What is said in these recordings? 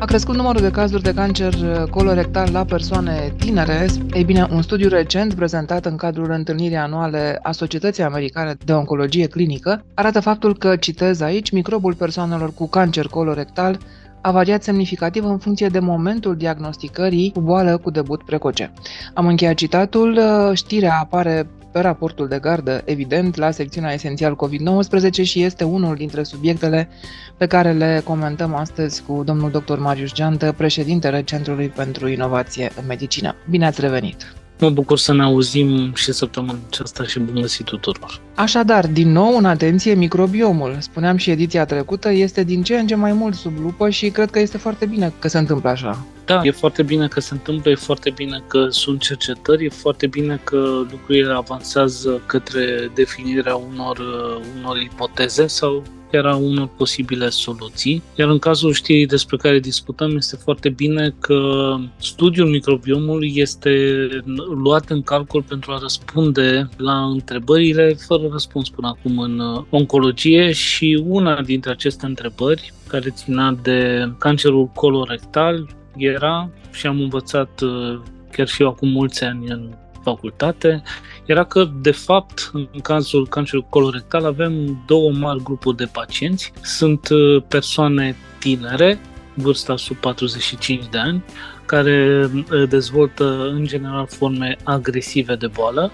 A crescut numărul de cazuri de cancer colorectal la persoane tinere. Ei bine, un studiu recent prezentat în cadrul întâlnirii anuale a Societății Americane de Oncologie Clinică arată faptul că, citez aici, microbul persoanelor cu cancer colorectal a variat semnificativ în funcție de momentul diagnosticării cu boală cu debut precoce. Am încheiat citatul, știrea apare pe raportul de gardă, evident, la secțiunea esențial COVID-19 și este unul dintre subiectele pe care le comentăm astăzi cu domnul dr. Marius Geantă, președintele Centrului pentru Inovație în Medicină. Bine ați revenit! Mă bucur să ne auzim și săptămâna aceasta și bun găsit tuturor. Așadar, din nou, în atenție, microbiomul. Spuneam și ediția trecută, este din ce în ce mai mult sub lupă și cred că este foarte bine că se întâmplă așa. Da, e foarte bine că se întâmplă, e foarte bine că sunt cercetări, e foarte bine că lucrurile avansează către definirea unor, unor ipoteze sau era unor posibile soluții. Iar în cazul știrii despre care discutăm, este foarte bine că studiul microbiomului este luat în calcul pentru a răspunde la întrebările fără răspuns până acum în oncologie și una dintre aceste întrebări care ținea de cancerul colorectal era și am învățat chiar și eu acum mulți ani în facultate, era că, de fapt, în cazul cancerului colorectal avem două mari grupuri de pacienți. Sunt uh, persoane tinere, vârsta sub 45 de ani, care uh, dezvoltă în general forme agresive de boală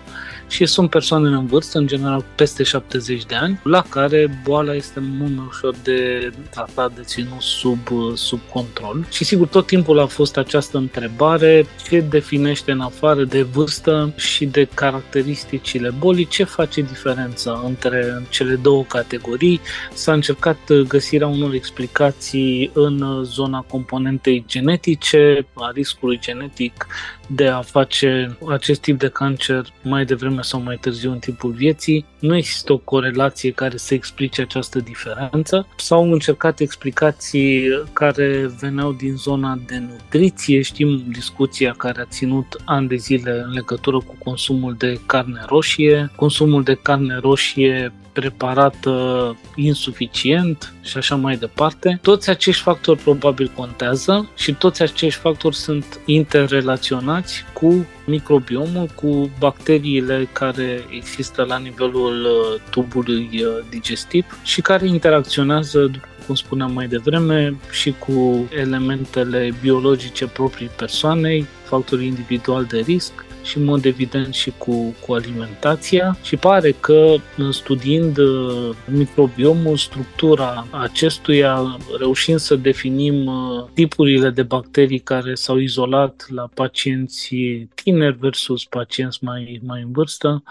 și sunt persoane în vârstă, în general peste 70 de ani, la care boala este mult mai ușor de tratat, de ținut sub, sub control. Și sigur, tot timpul a fost această întrebare, ce definește în afară de vârstă și de caracteristicile bolii, ce face diferența între cele două categorii. S-a încercat găsirea unor explicații în zona componentei genetice, a riscului genetic de a face acest tip de cancer mai devreme sau mai târziu în timpul vieții. Nu există o corelație care să explice această diferență. S-au încercat explicații care veneau din zona de nutriție. Știm discuția care a ținut ani de zile în legătură cu consumul de carne roșie. Consumul de carne roșie preparată insuficient și așa mai departe. Toți acești factori probabil contează și toți acești factori sunt interrelaționați cu microbiomul, cu bacteriile care există la nivelul uh, tubului uh, digestiv și care interacționează, după cum spuneam mai devreme, și cu elementele biologice proprii persoanei, factorii individuali de risc, și în mod evident și cu, cu alimentația și pare că studiind uh, microbiomul, structura acestuia, reușind să definim uh, tipurile de bacterii care s-au izolat la pacienți tineri versus pacienți mai, mai în vârstă,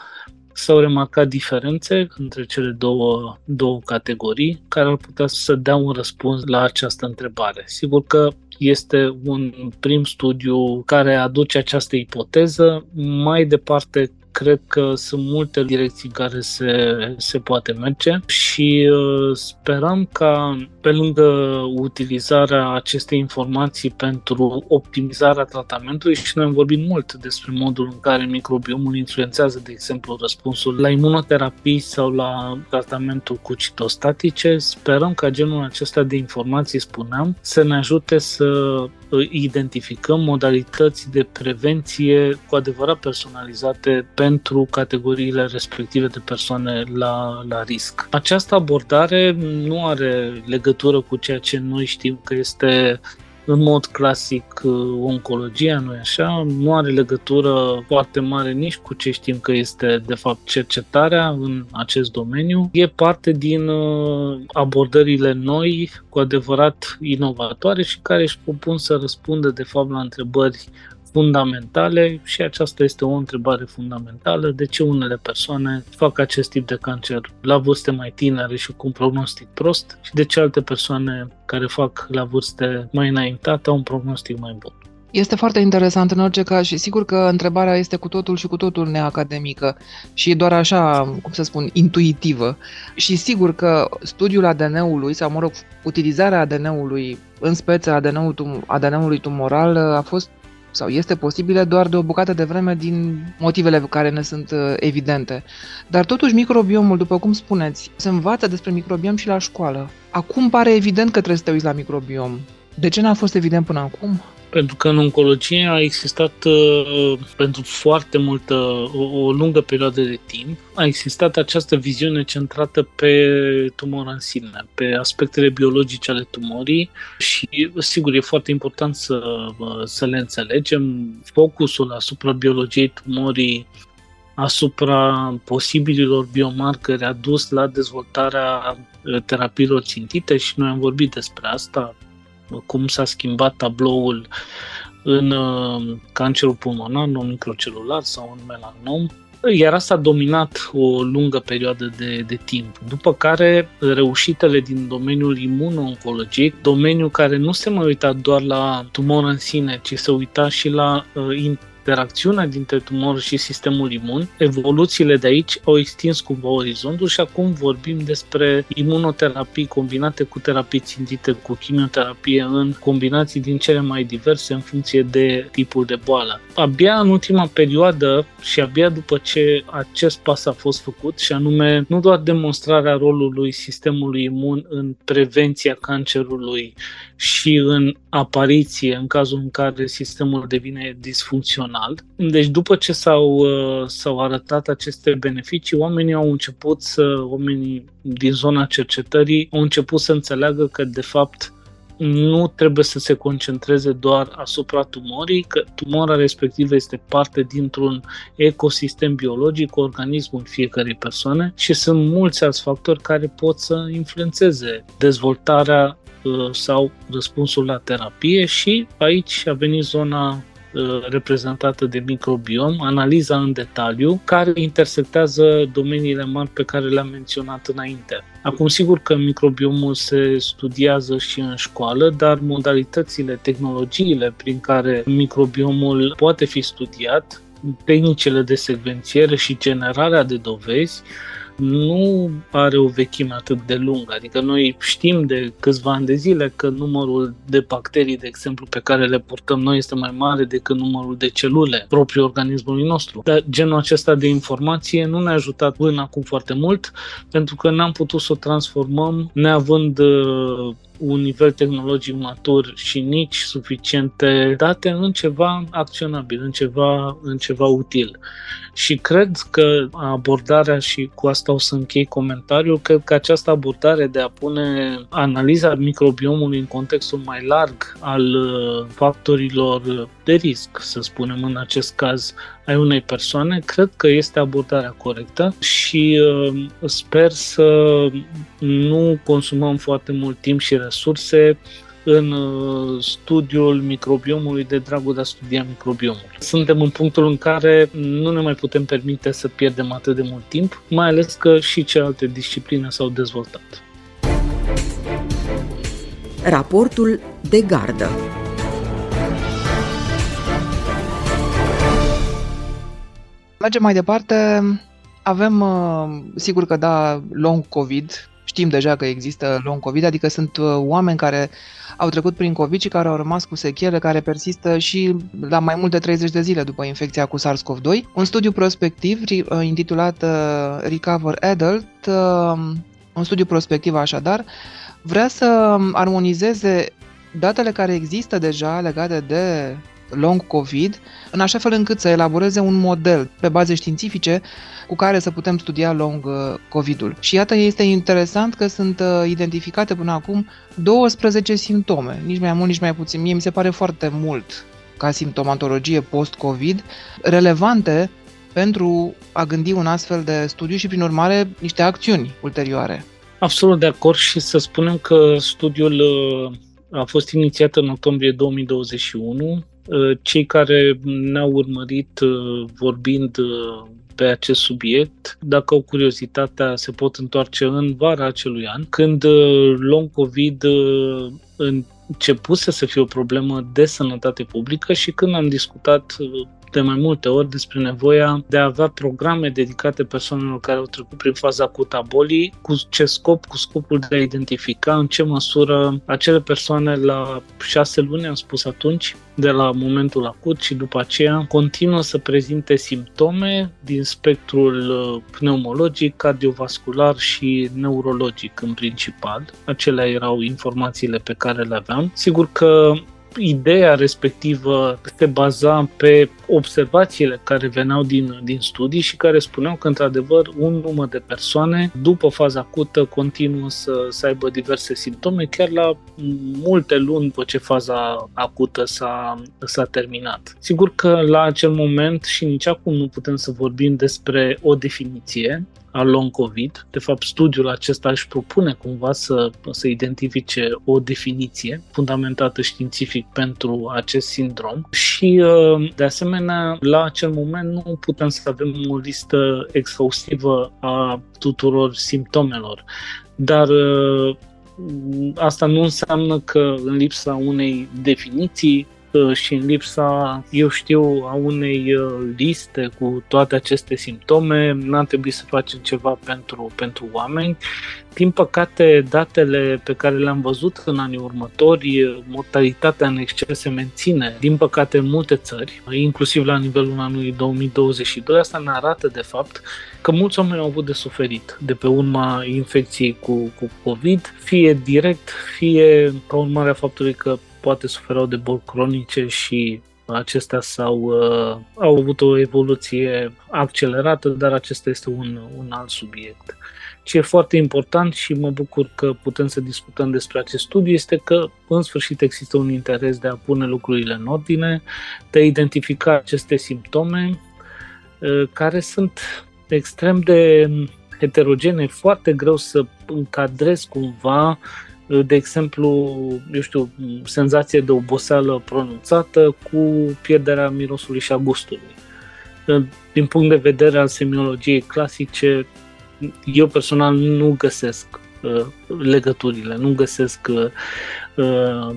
s-au remarcat diferențe între cele două, două categorii care ar putea să dea un răspuns la această întrebare. Sigur că este un prim studiu care aduce această ipoteză. Mai departe, cred că sunt multe direcții care se, se poate merge și uh, sperăm ca pe lângă utilizarea acestei informații pentru optimizarea tratamentului și noi am vorbit mult despre modul în care microbiomul influențează, de exemplu, răspunsul la imunoterapii sau la tratamentul cu citostatice, sperăm ca genul acesta de informații, spuneam, să ne ajute să identificăm modalități de prevenție cu adevărat personalizate pentru categoriile respective de persoane la, la risc. Această abordare nu are legătură cu ceea ce noi știm că este în mod clasic uh, oncologia, nu așa? Nu are legătură foarte mare nici cu ce știm că este de fapt cercetarea în acest domeniu. E parte din uh, abordările noi, cu adevărat inovatoare și care își propun să răspundă de fapt la întrebări fundamentale și aceasta este o întrebare fundamentală. De ce unele persoane fac acest tip de cancer la vârste mai tinere și cu un prognostic prost și de ce alte persoane care fac la vârste mai înaintate au un prognostic mai bun? Este foarte interesant în orice caz și sigur că întrebarea este cu totul și cu totul neacademică și doar așa, cum să spun, intuitivă. Și sigur că studiul ADN-ului, sau mă rog, utilizarea ADN-ului în speță ADN-ul, ADN-ului tumoral a fost sau este posibilă doar de o bucată de vreme din motivele care ne sunt uh, evidente. Dar totuși microbiomul, după cum spuneți, se învață despre microbiom și la școală. Acum pare evident că trebuie să te uiți la microbiom. De ce n-a fost evident până acum? pentru că în oncologie a existat uh, pentru foarte multă, o, o lungă perioadă de timp, a existat această viziune centrată pe tumor în sine, pe aspectele biologice ale tumorii și, sigur, e foarte important să, uh, să le înțelegem. Focusul asupra biologiei tumorii asupra posibililor biomarcări a dus la dezvoltarea uh, terapiilor țintite și noi am vorbit despre asta, cum s-a schimbat tabloul în uh, cancerul pulmonar, non-microcelular sau în melanom, iar asta a dominat o lungă perioadă de, de timp. După care, reușitele din domeniul imuno-oncologic, domeniul care nu se mai uita doar la tumor în sine, ci se uita și la uh, interacțiunea dintre tumor și sistemul imun, evoluțiile de aici au extins cumva orizontul și acum vorbim despre imunoterapii combinate cu terapii țintite, cu chimioterapie în combinații din cele mai diverse în funcție de tipul de boală. Abia în ultima perioadă și abia după ce acest pas a fost făcut și anume nu doar demonstrarea rolului sistemului imun în prevenția cancerului și în apariție în cazul în care sistemul devine disfuncțional. Deci după ce s-au, uh, s-au arătat aceste beneficii, oamenii au început să, oamenii din zona cercetării au început să înțeleagă că de fapt nu trebuie să se concentreze doar asupra tumorii, că tumora respectivă este parte dintr-un ecosistem biologic, organismul fiecărei persoane și sunt mulți alți factori care pot să influențeze dezvoltarea Uh, sau răspunsul la terapie și aici a venit zona uh, reprezentată de microbiom, analiza în detaliu, care intersectează domeniile mari pe care le-am menționat înainte. Acum, sigur că microbiomul se studiază și în școală, dar modalitățile, tehnologiile prin care microbiomul poate fi studiat, tehnicile de secvențiere și generarea de dovezi, nu are o vechime atât de lungă. Adică noi știm de câțiva ani de zile că numărul de bacterii, de exemplu, pe care le purtăm noi este mai mare decât numărul de celule proprii organismului nostru. Dar genul acesta de informație nu ne-a ajutat până acum foarte mult pentru că n-am putut să o transformăm neavând uh, un nivel tehnologic matur și nici suficiente date în ceva acționabil, în ceva, în ceva util. Și cred că abordarea, și cu asta o să închei comentariul, cred că această abordare de a pune analiza microbiomului în contextul mai larg al uh, factorilor de risc, să spunem în acest caz, ai unei persoane, cred că este abordarea corectă și uh, sper să nu consumăm foarte mult timp și resurse în uh, studiul microbiomului de dragul de a studia microbiomul. Suntem în punctul în care nu ne mai putem permite să pierdem atât de mult timp, mai ales că și celelalte discipline s-au dezvoltat. Raportul de gardă Mergem mai departe. Avem, uh, sigur că da, long COVID. Știm deja că există long COVID, adică sunt uh, oameni care au trecut prin COVID și care au rămas cu sechele care persistă și la mai mult de 30 de zile după infecția cu SARS-CoV-2. Un studiu prospectiv uh, intitulat Recover Adult, un studiu prospectiv așadar, vrea să armonizeze datele care există deja legate de long COVID, în așa fel încât să elaboreze un model pe baze științifice cu care să putem studia long uh, COVID-ul. Și iată, este interesant că sunt uh, identificate până acum 12 simptome, nici mai mult, nici mai puțin. Mie mi se pare foarte mult ca simptomatologie post-COVID, relevante pentru a gândi un astfel de studiu și, prin urmare, niște acțiuni ulterioare. Absolut de acord și să spunem că studiul uh, a fost inițiat în octombrie 2021 Uh, cei care ne-au urmărit uh, vorbind uh, pe acest subiect, dacă au curiozitatea, se pot întoarce în vara acelui an, când long COVID începuse să fie o problemă de sănătate publică și când am discutat de mai multe ori despre nevoia de a avea programe dedicate persoanelor care au trecut prin faza acută a bolii. Cu ce scop? Cu scopul de a identifica în ce măsură acele persoane la șase luni, am spus atunci, de la momentul acut și după aceea continuă să prezinte simptome din spectrul uh, pneumologic, cardiovascular și neurologic în principal. Acelea erau informațiile pe care le aveam. Sigur că ideea respectivă se baza pe observațiile care veneau din, din studii și care spuneau că, într-adevăr, un număr de persoane, după faza acută, continuă să, să aibă diverse simptome, chiar la multe luni după ce faza acută s-a, s-a terminat. Sigur că la acel moment și nici acum nu putem să vorbim despre o definiție, al long COVID. De fapt, studiul acesta își propune cumva să, să identifice o definiție fundamentată științific pentru acest sindrom și, uh, de asemenea, la acel moment nu putem să avem o listă exhaustivă a tuturor simptomelor. Dar uh, asta nu înseamnă că în lipsa unei definiții și în lipsa, eu știu, a unei uh, liste cu toate aceste simptome, n-a trebuit să facem ceva pentru, pentru oameni. Din păcate, datele pe care le-am văzut în anii următori, mortalitatea în exces se menține, din păcate, în multe țări, inclusiv la nivelul anului 2022. Asta ne arată, de fapt, că mulți oameni au avut de suferit de pe urma infecției cu, cu COVID, fie direct, fie ca urmare a faptului că poate suferau de boli cronice și acestea s-au, uh, au avut o evoluție accelerată, dar acesta este un, un alt subiect. Ce e foarte important și mă bucur că putem să discutăm despre acest studiu este că în sfârșit există un interes de a pune lucrurile în ordine, de a identifica aceste simptome uh, care sunt extrem de heterogene, foarte greu să încadrezi cumva de exemplu, eu știu, senzație de oboseală pronunțată cu pierderea mirosului și a gustului. Din punct de vedere al semiologiei clasice, eu personal nu găsesc uh, legăturile, nu găsesc uh, uh,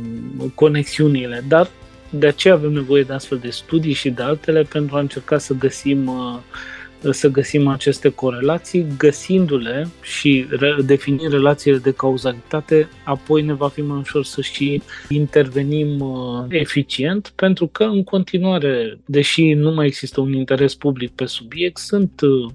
conexiunile, dar de aceea avem nevoie de astfel de studii și de altele pentru a încerca să găsim uh, să găsim aceste corelații, găsindu-le și definind relațiile de cauzalitate, apoi ne va fi mai ușor să și intervenim uh, eficient, pentru că în continuare, deși nu mai există un interes public pe subiect, sunt uh,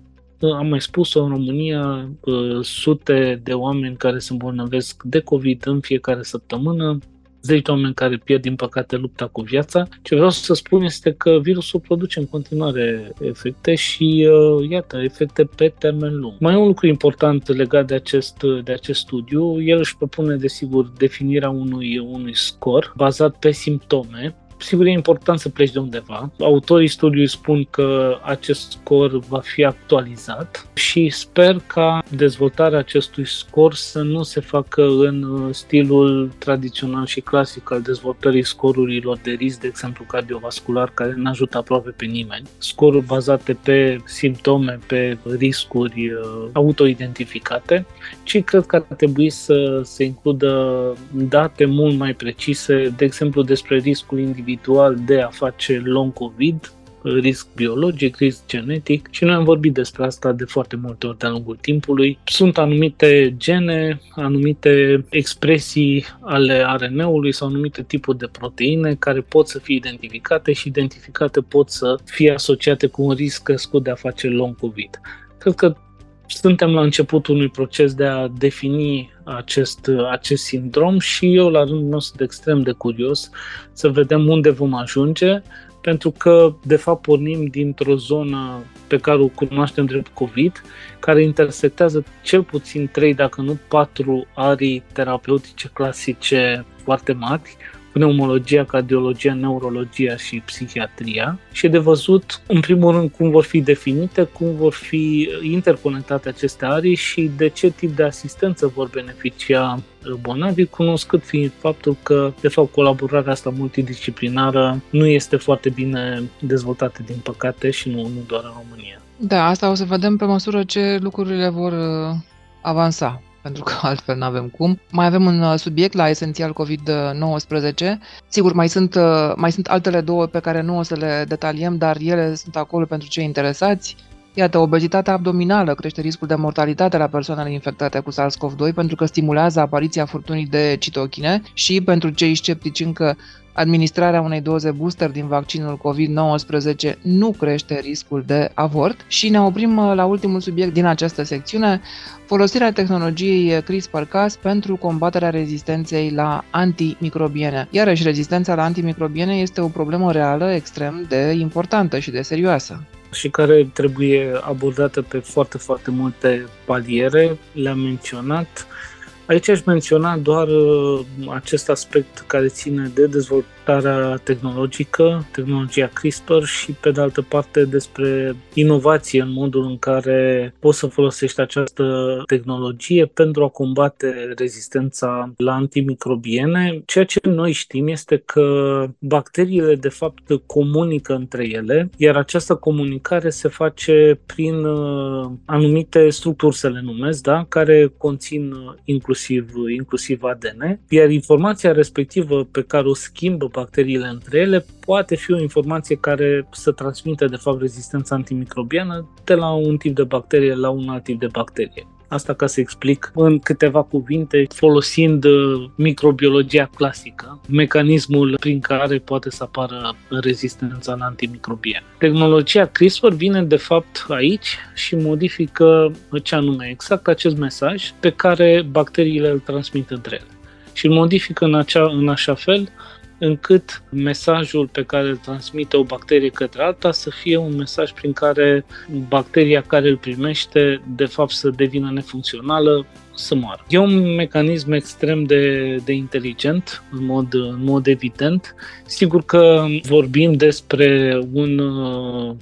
am mai spus-o în România, uh, sute de oameni care se îmbolnăvesc de COVID în fiecare săptămână, zeci de oameni care pierd, din păcate, lupta cu viața. Ce vreau să spun este că virusul produce în continuare efecte și, uh, iată, efecte pe termen lung. Mai e un lucru important legat de acest, de acest studiu. El își propune, desigur, definirea unui, unui scor bazat pe simptome sigur e important să pleci de undeva. Autorii studiului spun că acest scor va fi actualizat și sper ca dezvoltarea acestui scor să nu se facă în uh, stilul tradițional și clasic al dezvoltării scorurilor de risc, de exemplu cardiovascular, care nu ajută aproape pe nimeni. Scoruri bazate pe simptome, pe riscuri uh, autoidentificate, ci cred că ar trebui să se includă date mult mai precise, de exemplu despre riscul individual individual de a face long COVID, risc biologic, risc genetic și noi am vorbit despre asta de foarte multe ori de-a lungul timpului. Sunt anumite gene, anumite expresii ale RNA-ului sau anumite tipuri de proteine care pot să fie identificate și identificate pot să fie asociate cu un risc crescut de a face long COVID. Cred că suntem la începutul unui proces de a defini acest, acest sindrom și eu la rândul meu sunt extrem de curios să vedem unde vom ajunge, pentru că de fapt pornim dintr-o zonă pe care o cunoaștem drept COVID, care intersectează cel puțin 3, dacă nu 4 arii terapeutice clasice foarte mari, pneumologia, cardiologia, neurologia și psihiatria și e de văzut, în primul rând, cum vor fi definite, cum vor fi interconectate aceste arii și de ce tip de asistență vor beneficia bolnavii, cunoscut fiind faptul că, de fapt, colaborarea asta multidisciplinară nu este foarte bine dezvoltată, din păcate, și nu, nu doar în România. Da, asta o să vedem pe măsură ce lucrurile vor uh, avansa. Pentru că altfel nu avem cum. Mai avem un uh, subiect la esențial COVID-19. Sigur, mai sunt, uh, mai sunt altele două pe care nu o să le detaliem, dar ele sunt acolo pentru cei interesați. Iată, obezitatea abdominală crește riscul de mortalitate la persoanele infectate cu SARS-CoV-2 pentru că stimulează apariția furtunii de citochine și pentru cei sceptici încă Administrarea unei doze booster din vaccinul COVID-19 nu crește riscul de avort și ne oprim uh, la ultimul subiect din această secțiune, folosirea tehnologiei CRISPR-Cas pentru combaterea rezistenței la antimicrobiene. Iarăși, rezistența la antimicrobiene este o problemă reală extrem de importantă și de serioasă și care trebuie abordată pe foarte, foarte multe paliere. Le-am menționat. Aici aș menționa doar uh, acest aspect care ține de dezvoltarea tehnologică, tehnologia CRISPR și pe de altă parte despre inovație în modul în care poți să folosești această tehnologie pentru a combate rezistența la antimicrobiene. Ceea ce noi știm este că bacteriile de fapt comunică între ele, iar această comunicare se face prin uh, anumite structuri, să le numesc, da? care conțin uh, inclusiv inclusiv, inclusiv ADN, iar informația respectivă pe care o schimbă bacteriile între ele poate fi o informație care să transmită de fapt rezistența antimicrobiană de la un tip de bacterie la un alt tip de bacterie. Asta ca să explic în câteva cuvinte, folosind uh, microbiologia clasică, mecanismul prin care poate să apară rezistența la antimicrobiene. Tehnologia CRISPR vine de fapt aici și modifică ce anume exact acest mesaj pe care bacteriile îl transmit între ele. Și îl modifică în, acea, în așa fel încât mesajul pe care îl transmite o bacterie către alta să fie un mesaj prin care bacteria care îl primește de fapt să devină nefuncțională, să moară. E un mecanism extrem de, de inteligent, în mod, în mod evident. Sigur că vorbim despre un uh,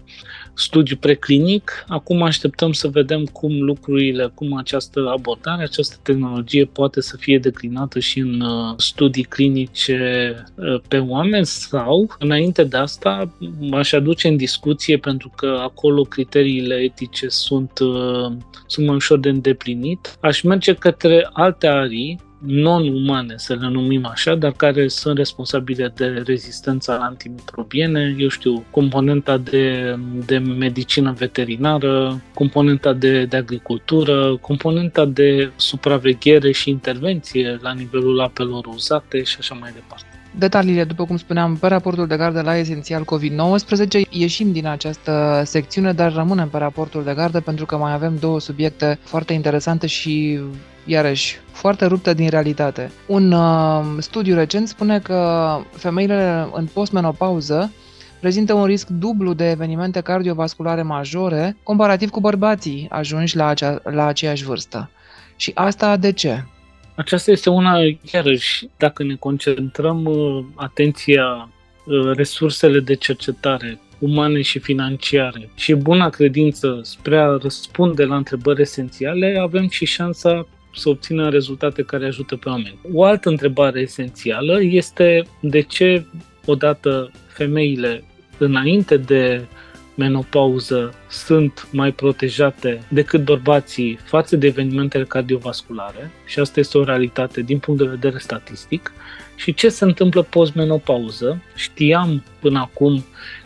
studiu preclinic. Acum așteptăm să vedem cum lucrurile, cum această abordare, această tehnologie poate să fie declinată și în uh, studii clinice uh, pe oameni sau, înainte de asta, aș aduce în discuție pentru că acolo criteriile etice sunt, uh, sunt mai ușor de îndeplinit. Aș merge către alte arii non-umane, să le numim așa, dar care sunt responsabile de rezistența la antimicrobiene, eu știu, componenta de, de medicină veterinară, componenta de, de agricultură, componenta de supraveghere și intervenție la nivelul apelor uzate și așa mai departe. Detaliile, după cum spuneam, pe raportul de gardă la esențial COVID-19. Ieșim din această secțiune, dar rămânem pe raportul de gardă pentru că mai avem două subiecte foarte interesante și iarăși, foarte ruptă din realitate. Un uh, studiu recent spune că femeile în postmenopauză prezintă un risc dublu de evenimente cardiovasculare majore comparativ cu bărbații ajunși la, acea, la aceeași vârstă. Și asta de ce? Aceasta este una, iarăși, dacă ne concentrăm uh, atenția, uh, resursele de cercetare umane și financiare și buna credință spre a răspunde la întrebări esențiale, avem și șansa să obțină rezultate care ajută pe oameni. O altă întrebare esențială este de ce odată femeile înainte de menopauză sunt mai protejate decât bărbații față de evenimentele cardiovasculare și asta este o realitate din punct de vedere statistic și ce se întâmplă post-menopauză. Știam până acum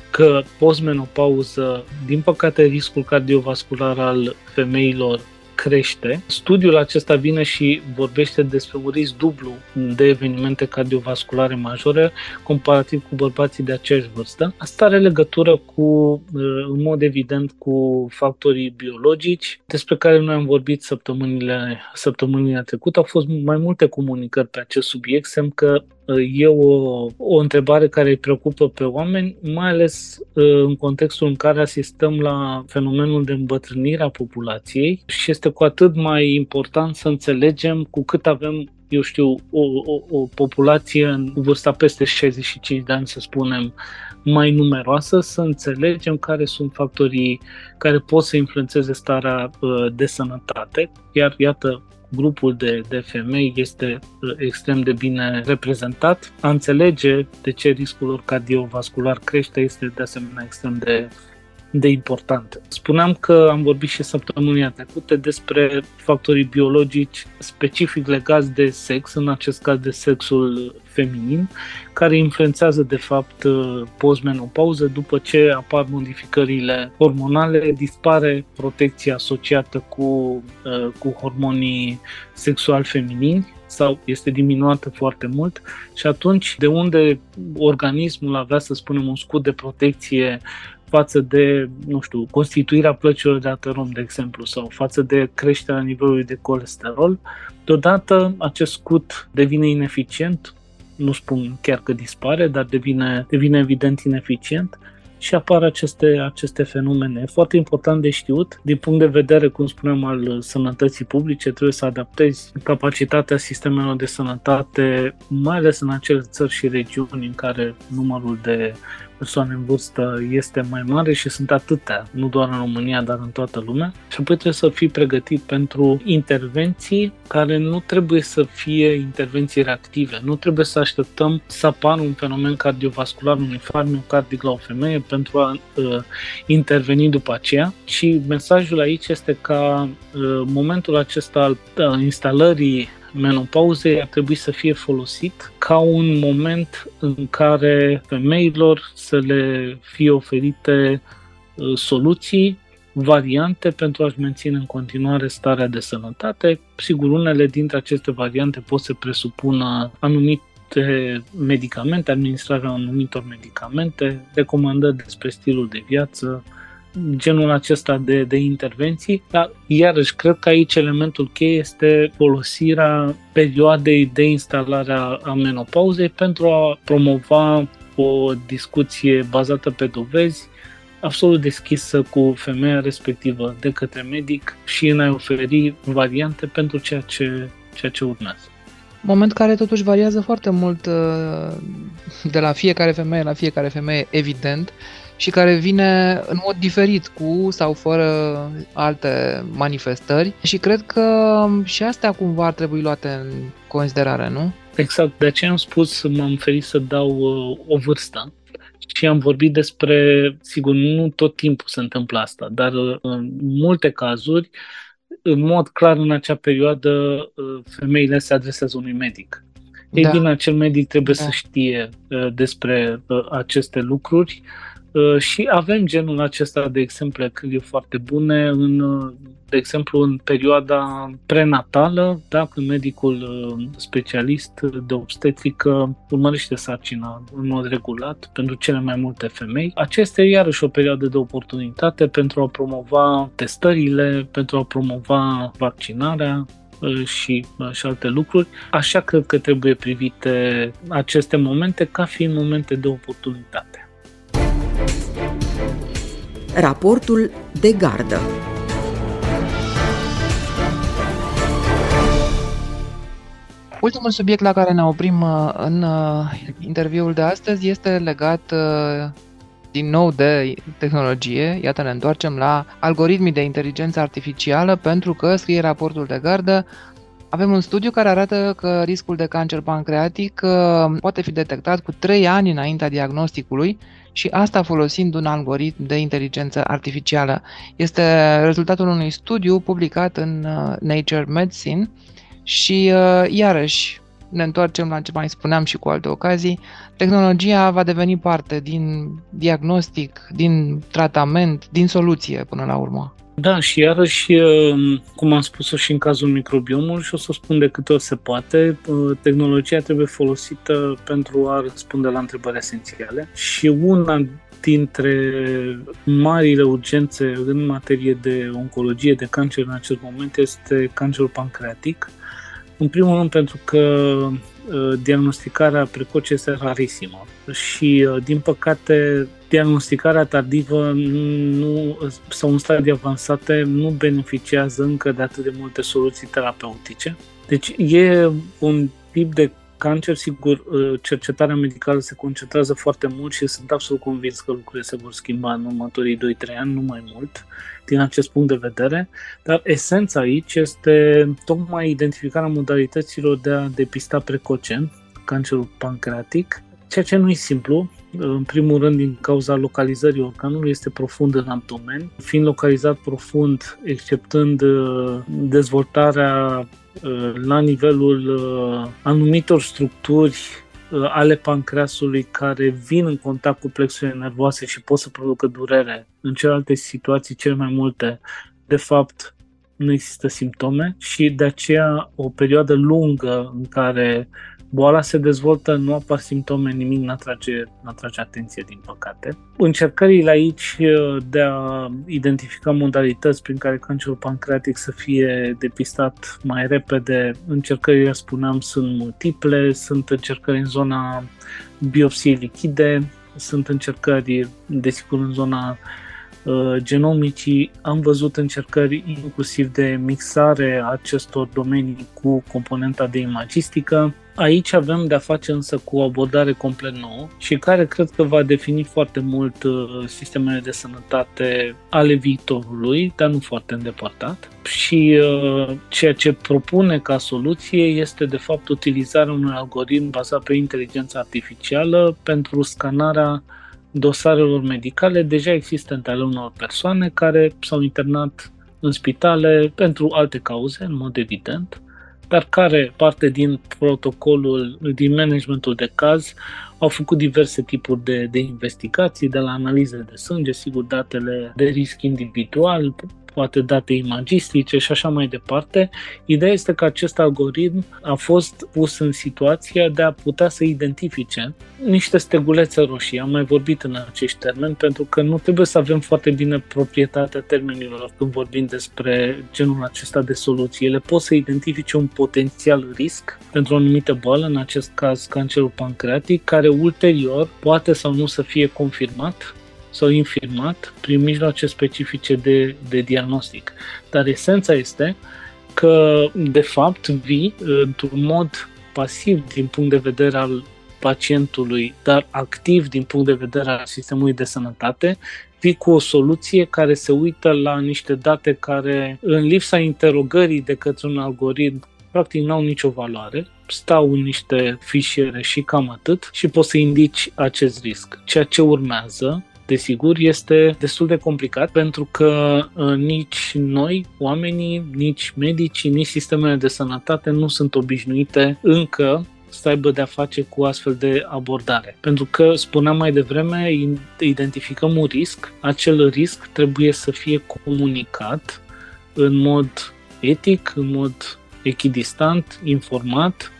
că post-menopauză, din păcate, riscul cardiovascular al femeilor crește. Studiul acesta vine și vorbește despre un risc dublu de evenimente cardiovasculare majore comparativ cu bărbații de aceeași vârstă. Asta are legătură cu, uh, în mod evident, cu factorii biologici despre care noi am vorbit săptămânile, săptămânile trecute. Au fost mai multe comunicări pe acest subiect, semn că e o, o întrebare care îi preocupă pe oameni, mai ales uh, în contextul în care asistăm la fenomenul de îmbătrânire a populației și este cu atât mai important să înțelegem cu cât avem eu știu, o, o, o populație în vârsta peste 65 de ani, să spunem, mai numeroasă, să înțelegem care sunt factorii care pot să influențeze starea uh, de sănătate. Iar, iată, grupul de, de femei este uh, extrem de bine reprezentat. A înțelege de ce riscul lor cardiovascular crește este de asemenea extrem de, de importante. Spuneam că am vorbit și săptămânia trecută despre factorii biologici specific legați de sex, în acest caz de sexul feminin, care influențează de fapt postmenopauză după ce apar modificările hormonale, dispare protecția asociată cu, cu hormonii sexual feminini sau este diminuată foarte mult și atunci de unde organismul avea, să spunem, un scut de protecție față de, nu știu, constituirea plăcilor de aterom, de exemplu, sau față de creșterea nivelului de colesterol, deodată acest scut devine ineficient, nu spun chiar că dispare, dar devine, devine evident ineficient și apar aceste, aceste fenomene. E foarte important de știut. Din punct de vedere, cum spuneam, al sănătății publice, trebuie să adaptezi capacitatea sistemelor de sănătate, mai ales în acele țări și regiuni în care numărul de persoane în vârstă este mai mare și sunt atâtea, nu doar în România, dar în toată lumea. Și apoi trebuie să fii pregătit pentru intervenții care nu trebuie să fie intervenții reactive. Nu trebuie să așteptăm să apară un fenomen cardiovascular, un infarct miocardic la o femeie pentru a uh, interveni după aceea. Și mesajul aici este ca uh, momentul acesta al uh, instalării menopauzei ar trebui să fie folosit ca un moment în care femeilor să le fie oferite uh, soluții, variante pentru a-și menține în continuare starea de sănătate. Sigur, unele dintre aceste variante pot să presupună anumite medicamente, administrarea anumitor medicamente, recomandări despre stilul de viață, genul acesta de, de intervenții, dar iarăși cred că aici elementul cheie este folosirea perioadei de instalare a menopauzei pentru a promova o discuție bazată pe dovezi, absolut deschisă cu femeia respectivă de către medic și în a oferi variante pentru ceea ce, ceea ce urmează. Moment care totuși variază foarte mult uh, de la fiecare femeie la fiecare femeie, evident, și care vine în mod diferit cu sau fără alte manifestări și cred că și astea cumva ar trebui luate în considerare, nu? Exact, de aceea am spus, m-am ferit să dau uh, o vârstă și am vorbit despre, sigur, nu tot timpul se întâmplă asta, dar uh, în multe cazuri, în mod clar, în acea perioadă, uh, femeile se adresează unui medic. Ei da. bine, acel medic trebuie da. să știe uh, despre uh, aceste lucruri Uh, și avem genul acesta de exemple e foarte bune, în, uh, de exemplu în perioada prenatală, da, când medicul uh, specialist de obstetrică urmărește sarcina în mod regulat pentru cele mai multe femei. Acesta e iarăși o perioadă de oportunitate pentru a promova testările, pentru a promova vaccinarea, și, și alte lucruri. Așa cred că trebuie privite aceste momente ca fiind momente de oportunitate. Raportul de gardă Ultimul subiect la care ne oprim uh, în uh, interviul de astăzi este legat uh, din nou de tehnologie. Iată, ne întoarcem la algoritmii de inteligență artificială pentru că, scrie raportul de gardă, avem un studiu care arată că riscul de cancer pancreatic poate fi detectat cu 3 ani înaintea diagnosticului și asta folosind un algoritm de inteligență artificială. Este rezultatul unui studiu publicat în uh, Nature Medicine și uh, iarăși ne întoarcem la ce mai spuneam și cu alte ocazii, tehnologia va deveni parte din diagnostic, din tratament, din soluție până la urmă. Da, și iarăși, um, cum am spus-o și în cazul microbiomului și o să spun de câte ori se poate, uh, tehnologia trebuie folosită pentru a răspunde la întrebări esențiale și una dintre marile urgențe în materie de oncologie, de cancer în acest moment, este cancerul pancreatic. În primul rând pentru că uh, diagnosticarea precoce este rarisimă și, uh, din păcate, diagnosticarea tardivă nu, sau în stadii avansate nu beneficiază încă de atât de multe soluții terapeutice. Deci e un tip de cancer, sigur, uh, cercetarea medicală se concentrează foarte mult și sunt absolut convins că lucrurile se vor schimba în următorii 2-3 ani, nu mai mult, din acest punct de vedere, dar esența aici este tocmai identificarea modalităților de a depista precoce cancerul pancreatic ceea ce nu e simplu, în primul rând din cauza localizării organului, este profund în abdomen, fiind localizat profund, exceptând uh, dezvoltarea uh, la nivelul uh, anumitor structuri ale pancreasului care vin în contact cu plexurile nervoase și pot să producă durere. În celelalte situații, cel mai multe, de fapt, nu există simptome și de aceea o perioadă lungă în care boala se dezvoltă, nu apar simptome, nimic nu atrage, atrage atenție, din păcate. Încercările aici uh, de a identifica modalități prin care cancerul pancreatic să fie depistat mai repede, încercările, spuneam, sunt multiple, sunt încercări în zona biopsiei lichide, sunt încercări, desigur, în zona uh, genomicii, am văzut încercări inclusiv de mixare a acestor domenii cu componenta de imagistică. Aici avem de-a face însă cu o abordare complet nouă și care cred că va defini foarte mult uh, sistemele de sănătate ale viitorului, dar nu foarte îndepărtat. Și uh, ceea ce propune ca soluție este de fapt utilizarea unui algoritm bazat pe inteligența artificială pentru scanarea dosarelor medicale deja existente ale unor persoane care s-au internat în spitale pentru alte cauze, în mod evident, dar care parte din protocolul, din managementul de caz, au făcut diverse tipuri de, de investigații, de la analize de sânge, sigur datele de risc individual, poate date imagistice și așa mai departe. Ideea este că acest algoritm a fost pus în situația de a putea să identifice niște stegulețe roșii. Am mai vorbit în acești termeni pentru că nu trebuie să avem foarte bine proprietatea termenilor când vorbim despre genul acesta de soluții. Ele pot să identifice un potențial risc pentru o anumită boală, în acest caz cancerul pancreatic, care ulterior poate sau nu să fie confirmat sau infirmat prin mijloace specifice de, de diagnostic. Dar esența este că, de fapt, vii într-un mod pasiv din punct de vedere al pacientului, dar activ din punct de vedere al sistemului de sănătate, vii cu o soluție care se uită la niște date care, în lipsa interogării de către un algoritm, practic n-au nicio valoare, stau în niște fișiere și cam atât și poți să indici acest risc. Ceea ce urmează desigur, este destul de complicat pentru că uh, nici noi, oamenii, nici medicii, nici sistemele de sănătate nu sunt obișnuite încă să aibă de-a face cu astfel de abordare. Pentru că, spuneam mai devreme, identificăm un risc, acel risc trebuie să fie comunicat în mod etic, în mod echidistant, informat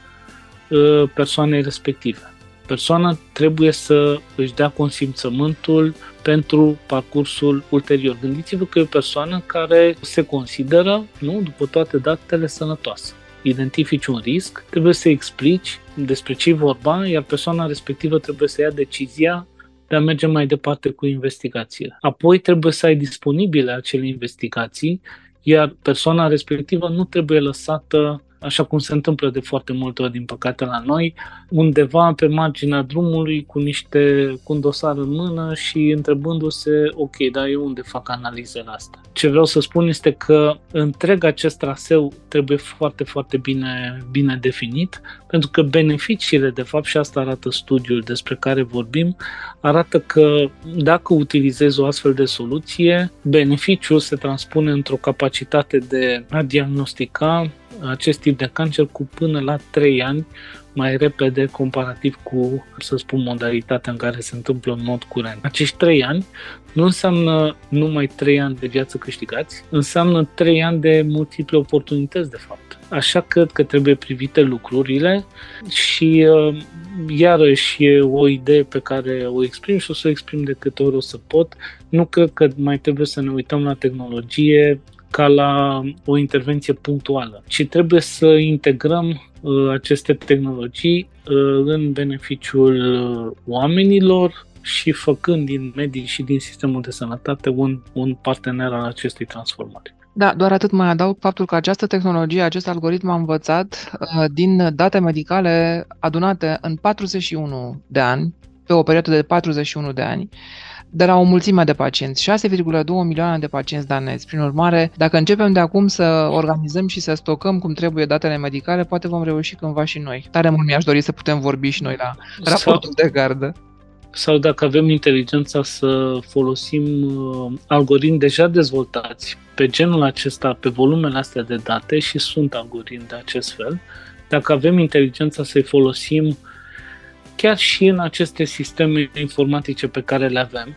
uh, persoanei respective persoana trebuie să își dea consimțământul pentru parcursul ulterior. Gândiți-vă că e o persoană care se consideră, nu, după toate datele, sănătoasă. Identifici un risc, trebuie să explici despre ce vorba, iar persoana respectivă trebuie să ia decizia de a merge mai departe cu investigațiile. Apoi trebuie să ai disponibile acele investigații, iar persoana respectivă nu trebuie lăsată așa cum se întâmplă de foarte multe ori, din păcate, la noi, undeva pe marginea drumului cu niște cu un dosar în mână și întrebându-se, ok, dar eu unde fac analizele astea? Ce vreau să spun este că întreg acest traseu trebuie foarte, foarte bine, bine definit, pentru că beneficiile, de fapt, și asta arată studiul despre care vorbim, arată că dacă utilizezi o astfel de soluție, beneficiul se transpune într-o capacitate de a diagnostica acest tip de cancer cu până la 3 ani mai repede comparativ cu, să spun, modalitatea în care se întâmplă în mod curent. Acești 3 ani nu înseamnă numai 3 ani de viață câștigați, înseamnă 3 ani de multiple oportunități, de fapt. Așa cred că trebuie privite lucrurile și uh, iarăși e o idee pe care o exprim și o să o exprim de câte ori o să pot. Nu cred că mai trebuie să ne uităm la tehnologie ca la o intervenție punctuală, ci trebuie să integrăm uh, aceste tehnologii uh, în beneficiul uh, oamenilor și făcând din medii și din sistemul de sănătate un, un partener al acestei transformări. Da, doar atât mai adaug faptul că această tehnologie, acest algoritm a învățat uh, din date medicale adunate în 41 de ani, pe o perioadă de 41 de ani, de la o mulțime de pacienți, 6,2 milioane de pacienți danezi. Prin urmare, dacă începem de acum să organizăm și să stocăm cum trebuie datele medicale, poate vom reuși cândva și noi. Tare mult mi-aș dori să putem vorbi și noi la raportul de gardă sau dacă avem inteligența să folosim uh, algoritmi deja dezvoltați pe genul acesta, pe volumele astea de date și sunt algoritmi de acest fel, dacă avem inteligența să-i folosim chiar și în aceste sisteme informatice pe care le avem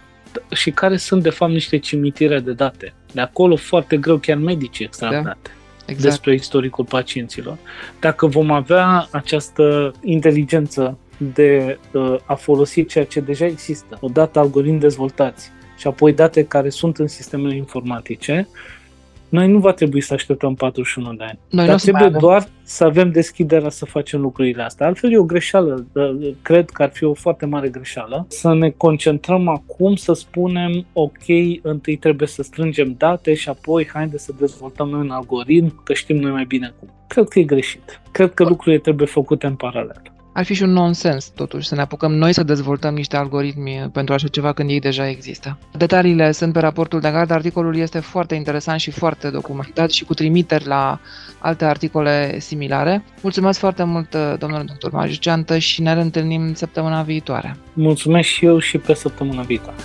și care sunt de fapt niște cimitire de date. De acolo foarte greu chiar medicii extrag da. date exact. despre istoricul pacienților. Dacă vom avea această inteligență de uh, a folosi ceea ce deja există, odată algoritmi dezvoltați și apoi date care sunt în sistemele informatice, noi nu va trebui să așteptăm 41 de ani. Noi Dar trebuie doar să avem deschiderea să facem lucrurile astea. Altfel e o greșeală, cred că ar fi o foarte mare greșeală, să ne concentrăm acum să spunem, ok, întâi trebuie să strângem date și apoi haide să dezvoltăm noi un algoritm, că știm noi mai bine cum. Cred că e greșit. Cred că lucrurile trebuie făcute în paralel ar fi și un nonsens, totuși, să ne apucăm noi să dezvoltăm niște algoritmi pentru așa ceva când ei deja există. Detaliile sunt pe raportul de gard, articolul este foarte interesant și foarte documentat și cu trimiteri la alte articole similare. Mulțumesc foarte mult, domnule doctor Magiceantă, și ne întâlnim săptămâna viitoare. Mulțumesc și eu și pe săptămâna viitoare.